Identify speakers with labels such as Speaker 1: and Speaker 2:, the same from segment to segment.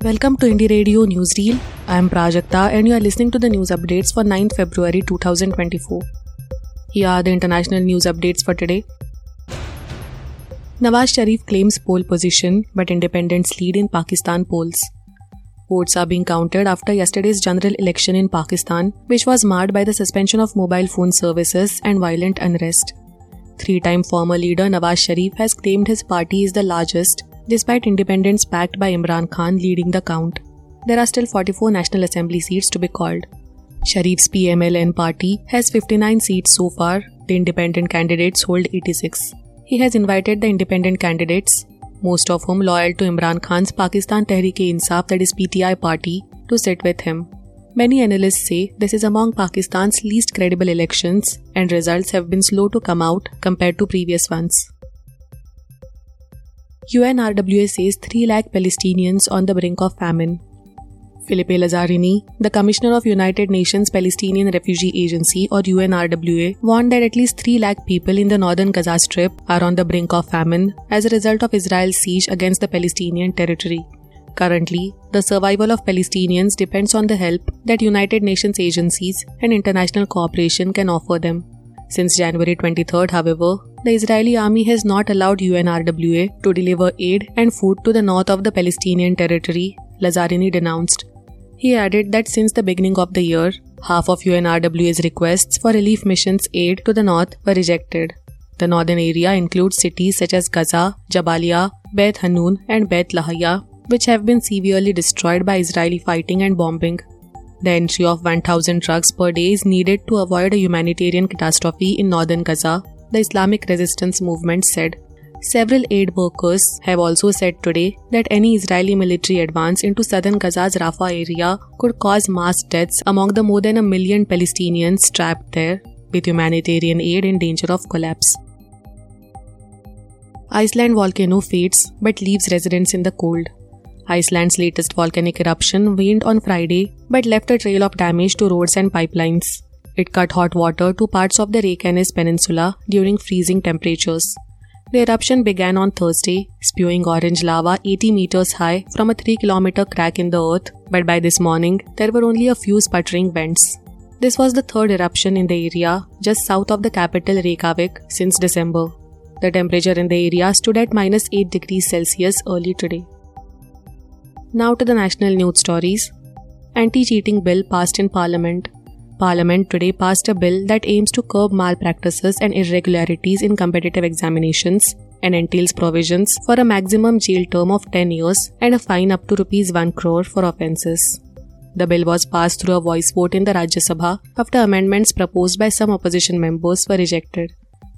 Speaker 1: Welcome to Indie Radio Newsreel. I am Prajakta and you are listening to the news updates for 9th February 2024. Here are the international news updates for today. Nawaz Sharif claims pole position but independents lead in Pakistan polls. Votes are being counted after yesterday's general election in Pakistan, which was marred by the suspension of mobile phone services and violent unrest. Three time former leader Nawaz Sharif has claimed his party is the largest despite independents backed by Imran Khan leading the count. There are still 44 National Assembly seats to be called. Sharif's PMLN party has 59 seats so far, the independent candidates hold 86. He has invited the independent candidates, most of whom loyal to Imran Khan's Pakistan Tehreek-e-Insaf that is PTI party, to sit with him. Many analysts say this is among Pakistan's least credible elections and results have been slow to come out compared to previous ones. UNRWA says 3 lakh Palestinians on the brink of famine. Philippe Lazzarini, the Commissioner of United Nations Palestinian Refugee Agency or UNRWA, warned that at least 3 lakh people in the northern Gaza Strip are on the brink of famine as a result of Israel's siege against the Palestinian territory. Currently, the survival of Palestinians depends on the help that United Nations agencies and international cooperation can offer them. Since January 23rd, however, the Israeli army has not allowed UNRWA to deliver aid and food to the north of the Palestinian territory, Lazzarini denounced. He added that since the beginning of the year, half of UNRWA's requests for relief missions aid to the north were rejected. The northern area includes cities such as Gaza, Jabalia, Beth Hanun, and Beth Lahaya, which have been severely destroyed by Israeli fighting and bombing. The entry of 1000 trucks per day is needed to avoid a humanitarian catastrophe in northern Gaza, the Islamic resistance movement said. Several aid workers have also said today that any Israeli military advance into southern Gaza's Rafah area could cause mass deaths among the more than a million Palestinians trapped there, with humanitarian aid in danger of collapse. Iceland volcano fades but leaves residents in the cold. Iceland's latest volcanic eruption waned on Friday but left a trail of damage to roads and pipelines. It cut hot water to parts of the Reykjanes Peninsula during freezing temperatures. The eruption began on Thursday, spewing orange lava 80 meters high from a 3 kilometer crack in the earth, but by this morning, there were only a few sputtering vents. This was the third eruption in the area just south of the capital Reykjavik since December. The temperature in the area stood at minus 8 degrees Celsius early today. Now to the national news stories. Anti-cheating bill passed in Parliament. Parliament today passed a bill that aims to curb malpractices and irregularities in competitive examinations and entails provisions for a maximum jail term of 10 years and a fine up to rupees 1 crore for offences. The bill was passed through a voice vote in the Rajya Sabha after amendments proposed by some opposition members were rejected.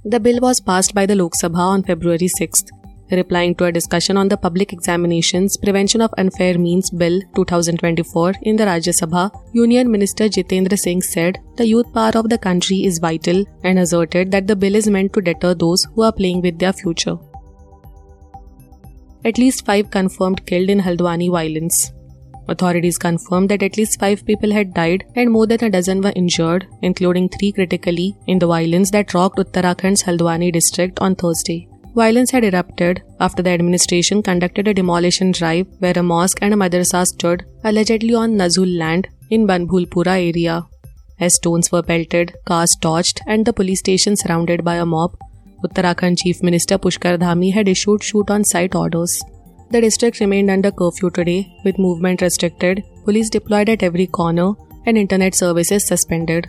Speaker 1: The bill was passed by the Lok Sabha on February 6th. Replying to a discussion on the Public Examinations Prevention of Unfair Means Bill 2024 in the Rajya Sabha, Union Minister Jitendra Singh said the youth power of the country is vital and asserted that the bill is meant to deter those who are playing with their future. At least five confirmed killed in Haldwani violence. Authorities confirmed that at least five people had died and more than a dozen were injured, including three critically, in the violence that rocked Uttarakhand's Haldwani district on Thursday. Violence had erupted after the administration conducted a demolition drive where a mosque and a madrasa stood, allegedly on Nazul land in Banbhulpura area. As stones were pelted, cars torched, and the police station surrounded by a mob, Uttarakhand Chief Minister Pushkar Dhami had issued shoot on sight orders. The district remained under curfew today, with movement restricted, police deployed at every corner, and internet services suspended.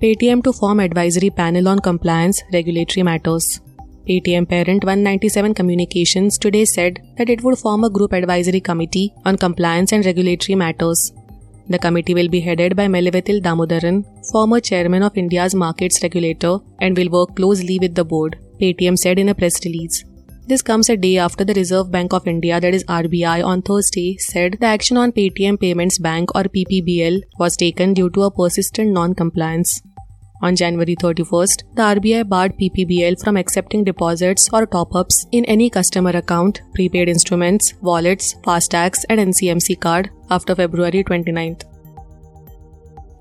Speaker 1: Paytm to form advisory panel on compliance regulatory matters. Paytm parent One 97 Communications today said that it would form a group advisory committee on compliance and regulatory matters. The committee will be headed by Meleveetil Damodaran, former chairman of India's markets regulator, and will work closely with the board, Paytm said in a press release. This comes a day after the Reserve Bank of India, that is RBI, on Thursday said the action on Paytm Payments Bank or PPBL was taken due to a persistent non compliance. On January 31st, the RBI barred PPBL from accepting deposits or top ups in any customer account, prepaid instruments, wallets, FASTags, and NCMC card after February 29th.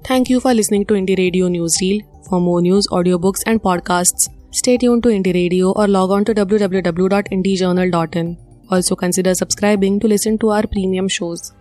Speaker 1: Thank you for listening to Indie Radio Newsreel. For more news, audiobooks, and podcasts, stay tuned to Indie Radio or log on to www.indiejournal.in. Also consider subscribing to listen to our premium shows.